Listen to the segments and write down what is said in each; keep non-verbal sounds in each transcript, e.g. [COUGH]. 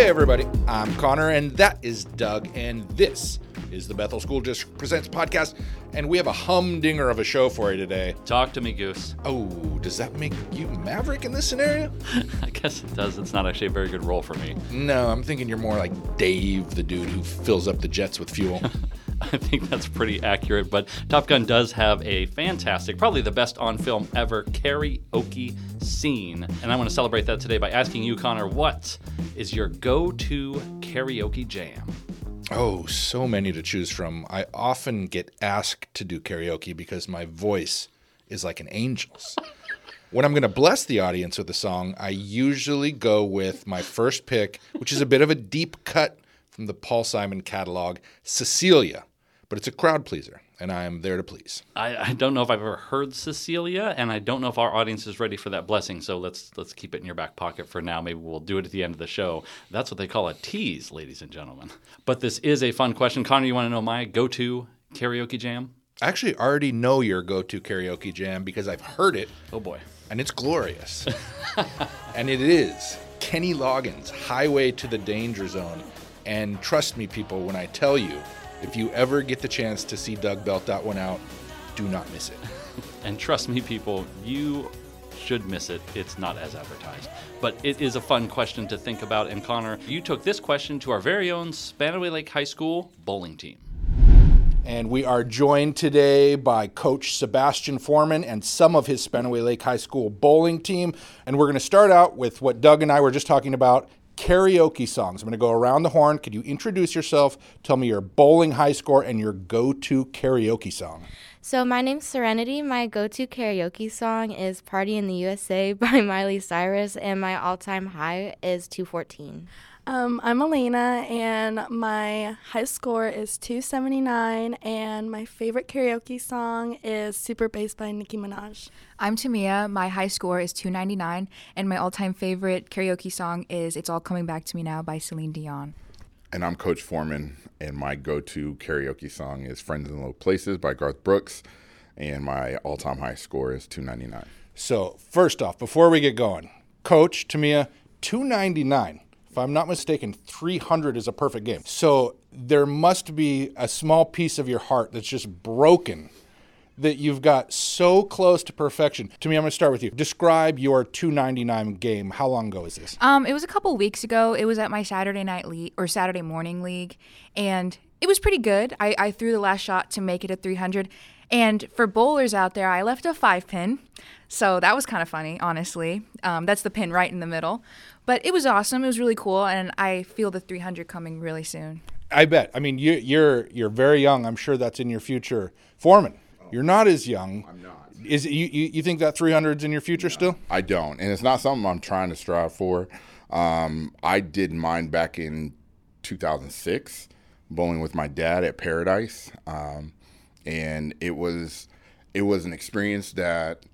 Hey, everybody. I'm Conor, and that is Doug, and this is the Bethel School District Presents podcast. And we have a humdinger of a show for you today. Talk to me, Goose. Oh, does that make you Maverick in this scenario? [LAUGHS] I guess it does. It's not actually a very good role for me. No, I'm thinking you're more like Dave, the dude who fills up the jets with fuel. [LAUGHS] [LAUGHS] I think that's pretty accurate, but Top Gun does have a fantastic, probably the best on film ever karaoke scene. And I want to celebrate that today by asking you, Conor, what is your go to karaoke jam? Oh, so many to choose from. I often get asked to do karaoke because my voice is like an angel's. [LAUGHS] when I'm going to bless the audience with a song, I usually go with my first pick, which is a bit of a deep cut from the Paul Simon catalog, Cecilia. But it's a crowd pleaser, and I am there to please. I, I don't know if I've ever heard Cecilia, and I don't know if our audience is ready for that blessing. So let's let's keep it in your back pocket for now. Maybe we'll do it at the end of the show. That's what they call a tease, ladies and gentlemen. But this is a fun question. Conor, you want to know my go-to karaoke jam? I actually already know your go to karaoke jam because I've heard it, Oh boy. and it's glorious. [LAUGHS] and it is Kenny Loggins, Highway to the Danger Zone. And trust me, people, when I tell you, if you ever get the chance to see Doug belt that one out, do not miss it. [LAUGHS] And trust me, people, you should miss it. It's not as advertised. But it is a fun question to think about. And Conor, you took this question to our very own Spanaway Lake High School bowling team. And we are joined today by Coach Sebastian Foreman and some of his Spanaway Lake High School bowling team. And we're going to start out with what Doug and I were just talking about karaoke songs. I'm going to go around the horn. Could you introduce yourself? Tell me your bowling high score and your go to karaoke song. So my name's Serenity. My go-to karaoke song is "Party in the USA" [LAUGHS] by Miley Cyrus, and my all-time high is 214. Um, I'm Elena, and my high score is 279, and my favorite karaoke song is Super Bass by Nicki Minaj. I'm Tamia. My high score is 299, and my all time favorite karaoke song is It's All Coming Back to Me Now by Celine Dion. And I'm Coach Foreman, and my go to karaoke song is Friends in Low Places by Garth Brooks, and my all time high score is 299. So, first off, before we get going, Coach Tamia, 299. If I'm not mistaken, 300 is a perfect game. So, there must be a small piece of your heart that's just broken that you've got so close to perfection. Tamia, I'm going to start with you. Describe your 299 game. How long ago is this? Um, it was a couple weeks ago. It was at my Saturday night league or Saturday morning league, and it was pretty good. I, I threw the last shot to make it a 300. And for bowlers out there, I left a five pin. So that was kind of funny, honestly. Um, that's the pin right in the middle. But it was awesome. It was really cool. And I feel the 300 coming really soon. I bet. I mean, you, you're you're very young. I'm sure that's in your future. Foreman, you're not as young. I'm not. Is it, you, you you think that 300's in your future still? I don't, and it's not something I'm trying to strive for. Um, I did mine back in 2006, bowling with my dad at Paradise, um, and it was it was an experience that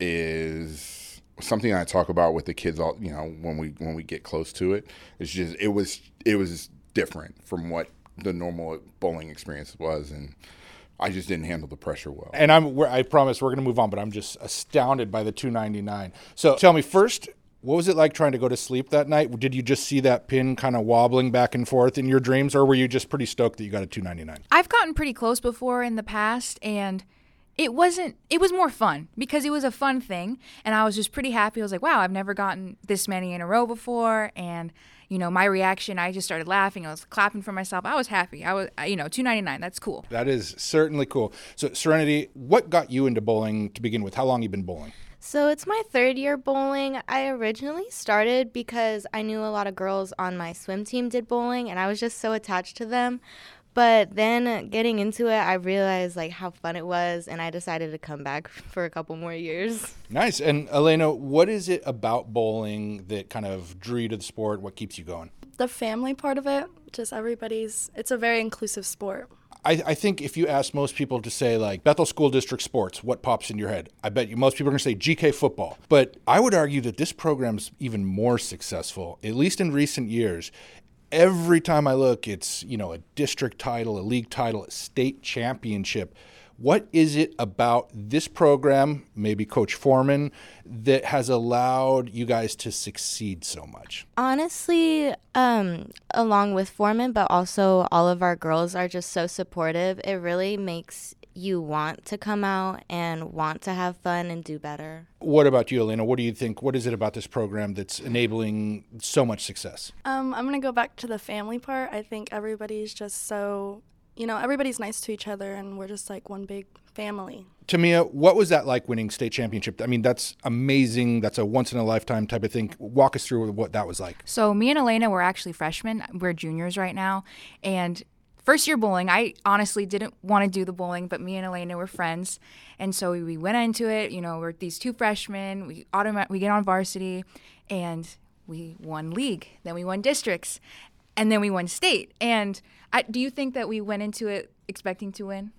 is something I talk about with the kids all you know when we when we get close to it. It's just it was it was different from what the normal bowling experience was, and I just didn't handle the pressure well. And I'm I promise we're going to move on, but I'm just astounded by the 299. So tell me first, what was it like trying to go to sleep that night? Did you just see that pin kind of wobbling back and forth in your dreams, or were you just pretty stoked that you got a 299? I've gotten pretty close before in the past, and it wasn't it was more fun because it was a fun thing and i was just pretty happy i was like wow i've never gotten this many in a row before and you know my reaction i just started laughing i was clapping for myself i was happy i was you know 299 that's cool That is certainly cool. So Serenity, what got you into bowling to begin with? How long you been bowling? So it's my third year bowling. I originally started because I knew a lot of girls on my swim team did bowling, and I was just so attached to them. But then getting into it, I realized like how fun it was, and I decided to come back [LAUGHS] for a couple more years. Nice. And Elena, what is it about bowling that kind of drew you to the sport? What keeps you going? The family part of it, just everybody's, it's a very inclusive sport. I, I think if you ask most people to say like Bethel School District sports, what pops in your head? I bet you most people are going to say GK football. But I would argue that this program's even more successful, at least in recent years. Every time I look, it's you know a district title, a league title, a state championship. What is it about this program, maybe Coach Foreman, that has allowed you guys to succeed so much? Honestly, um, along with Foreman, but also all of our girls are just so supportive. It really makes you want to come out and want to have fun and do better. What about you, Elena? What do you think? What is it about this program that's enabling so much success? Um, I'm gonna go back to the family part. I think everybody's just so, you know, everybody's nice to each other, and we're just like one big family. Tamia, what was that like winning state championship? I mean, that's amazing. That's a once in a lifetime type of thing. Walk us through what that was like. So me and Elena were actually freshmen. We're juniors right now, and first year bowling, I honestly didn't want to do the bowling, but me and Elena were friends, and so we went into it. You know, we're these two freshmen. We automat we get on varsity, and we won league. Then we won districts, and then we won state. And I, do you think that we went into it expecting to win?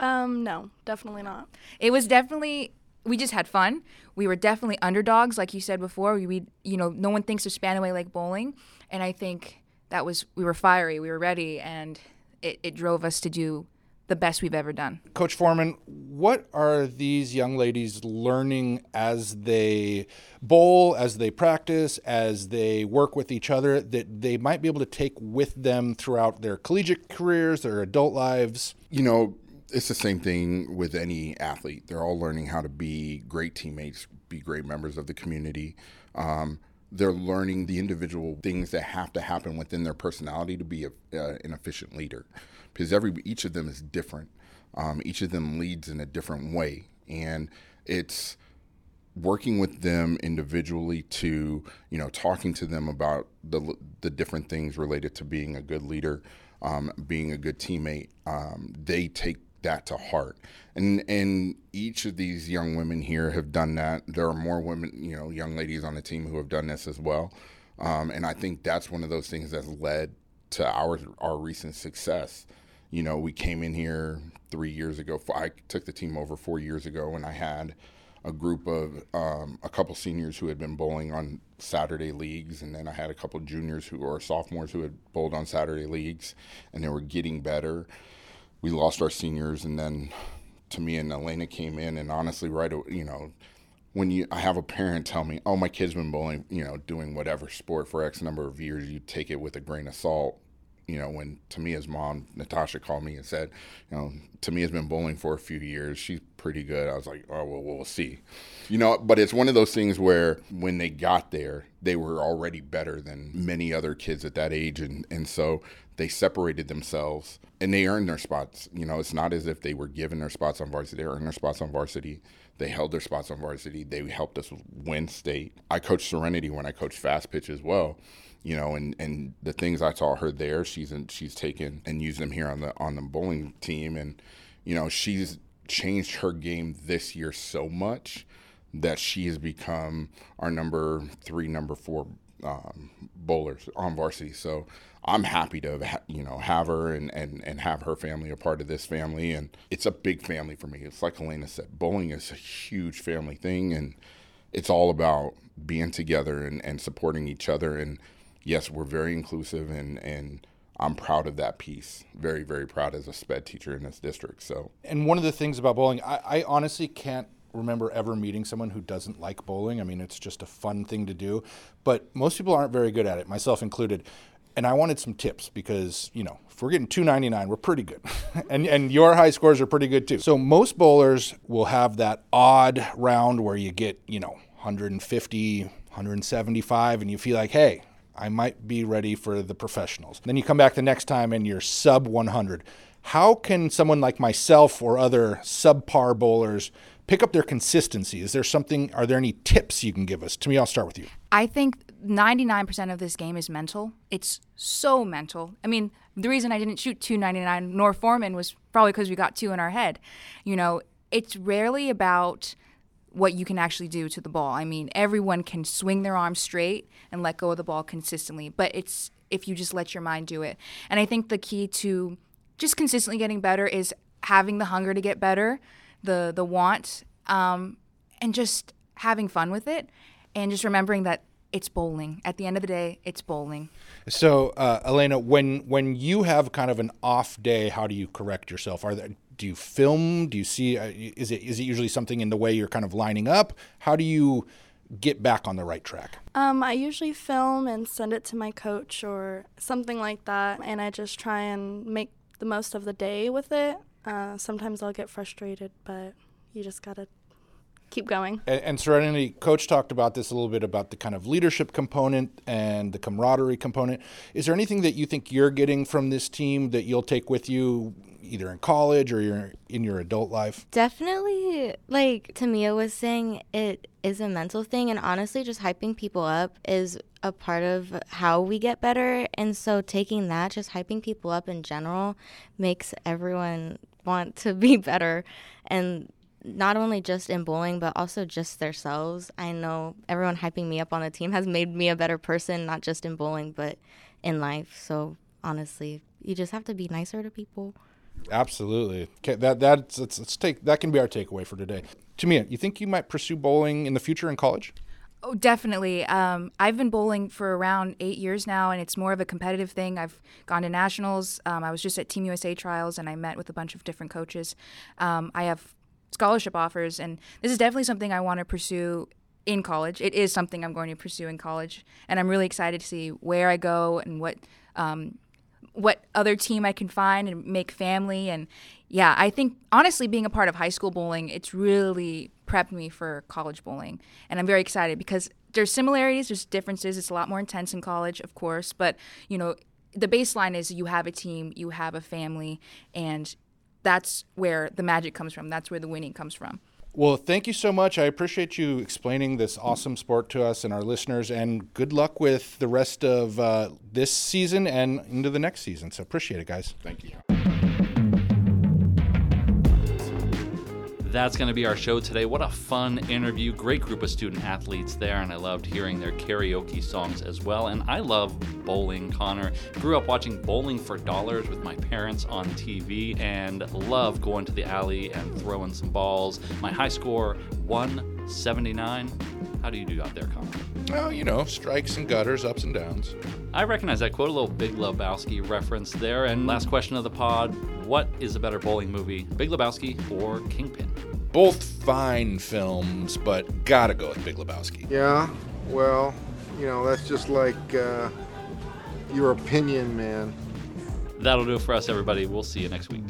Um, no, definitely not. It was definitely we just had fun. We were definitely underdogs, like you said before. We, we you know, no one thinks of Spanaway like bowling, and I think that was we were fiery, we were ready, and it, it drove us to do the best we've ever done. Coach Foreman, what are these young ladies learning as they bowl, as they practice, as they work with each other that they might be able to take with them throughout their collegiate careers, their adult lives? You know, it's the same thing with any athlete. They're all learning how to be great teammates, be great members of the community. Um, they're learning the individual things that have to happen within their personality to be a, uh, an efficient leader because every each of them is different um, each of them leads in a different way and it's working with them individually to you know talking to them about the the different things related to being a good leader um, being a good teammate um, they take that to heart. And and each of these young women here have done that. There are more women, you know, young ladies on the team who have done this as well. Um, and I think that's one of those things that's led to our our recent success. You know, we came in here three years ago. I took the team over four years ago, and I had a group of um, a couple seniors who had been bowling on Saturday leagues, and then I had a couple juniors who or sophomores who had bowled on Saturday leagues, and they were getting better we lost our seniors, and then Tamia and Elena came in, and honestly, right, you know, when you I have a parent tell me, "Oh, my kid's been bowling, you know, doing whatever sport for X number of years," you take it with a grain of salt. You know, when Tamia's mom, Natasha, called me and said, "You know, Tamia's been bowling for a few years. She's pretty good." I was like, "Oh, well, we'll see." You know, but it's one of those things where when they got there, they were already better than many other kids at that age, and and so they separated themselves and they earned their spots. You know, it's not as if they were given their spots on varsity. They earned their spots on varsity. They held their spots on varsity. They helped us win state. I coached Serenity when I coached fast pitch as well. You know, and, and the things I taught her there, she's in, she's taken and used them here on the on the bowling team, and you know she's changed her game this year so much that she has become our number three, number four um, bowlers on varsity. So I'm happy to you know have her and, and and have her family a part of this family, and it's a big family for me. It's like Elena said, bowling is a huge family thing, and it's all about being together and, and supporting each other. And yes, we're very inclusive, and and I'm proud of that piece. Very very proud as a sped teacher in this district. So, and one of the things about bowling, I, I honestly can't remember ever meeting someone who doesn't like bowling. I mean, it's just a fun thing to do, but most people aren't very good at it, myself included and I wanted some tips because you know if we're getting 299, we're pretty good, [LAUGHS] and and your high scores are pretty good too. So most bowlers will have that odd round where you get you know 150, 175, and you feel like hey. I might be ready for the professionals. Then you come back the next time and you're sub 100. How can someone like myself or other subpar bowlers pick up their consistency? Is there something, are there any tips you can give us? Tamia, I'll start with you. I think 99% of this game is mental. It's so mental. I mean, the reason I didn't shoot 299 nor Foreman was probably because we got two in our head. You know, it's rarely about what you can actually do to the ball. I mean, everyone can swing their arm straight and let go of the ball consistently, but it's if you just let your mind do it. And I think the key to just consistently getting better is having the hunger to get better, the the want, um, and just having fun with it, and just remembering that it's bowling. At the end of the day, it's bowling. So, uh, Elena, when when you have kind of an off day, how do you correct yourself? Are there Do you film? Do you see? Uh, is it is it usually something in the way you're kind of lining up? How do you get back on the right track? Um, I usually film and send it to my coach or something like that, and I just try and make the most of the day with it. Uh, sometimes I'll get frustrated, but you just gotta keep going. And, and Serenity, Coach talked about this a little bit about the kind of leadership component and the camaraderie component. Is there anything that you think you're getting from this team that you'll take with you either in college or your, in your adult life? Definitely, like Tamia was saying, it is a mental thing. And honestly, just hyping people up is a part of how we get better. And so taking that, just hyping people up in general, makes everyone want to be [LAUGHS] better. And not only just in bowling, but also just themselves. I know everyone hyping me up on the team has made me a better person, not just in bowling, but in life. So honestly, you just have to be nicer to people. Absolutely. Okay, that that's let's, let's take that can be our takeaway for today. Tamia, you think you might pursue bowling in the future in college? Oh, definitely. Um, I've been bowling for around eight years now, and it's more of a competitive thing. I've gone to nationals. Um, I was just at Team USA trials, and I met with a bunch of different coaches. Um, I have scholarship offers, and this is definitely something I want to pursue in college. It is something I'm going to pursue in college, and I'm really excited to see where I go and what um, what other team I can find and make family. And yeah, I think honestly, being a part of high school bowling, it's really prepped me for college bowling, and I'm very excited because there's similarities, there's differences. It's a lot more intense in college, of course, but you know. The baseline is you have a team, you have a family, and that's where the magic comes from. That's where the winning comes from. Well, thank you so much. I appreciate you explaining this awesome sport to us and our listeners, and good luck with the rest of uh, this season and into the next season. So appreciate it, guys. Thank you. That's going to be our show today. What a fun interview. Great group of student athletes there, and I loved hearing their karaoke songs as well. And I love bowling, Conor. Grew up watching Bowling for Dollars with my parents on TV and love going to the alley and throwing some balls. My high score 179. How do you do out there, Conor? Well, you know, strikes and gutters, ups and downs. I recognize that quote, a little Big Lebowski reference there. And last question of the pod What is a better bowling movie, Big Lebowski or Kingpin? Both fine films, but gotta go with Big Lebowski. Yeah, well, you know, that's just like uh, your opinion, man. That'll do it for us, everybody. We'll see you next week.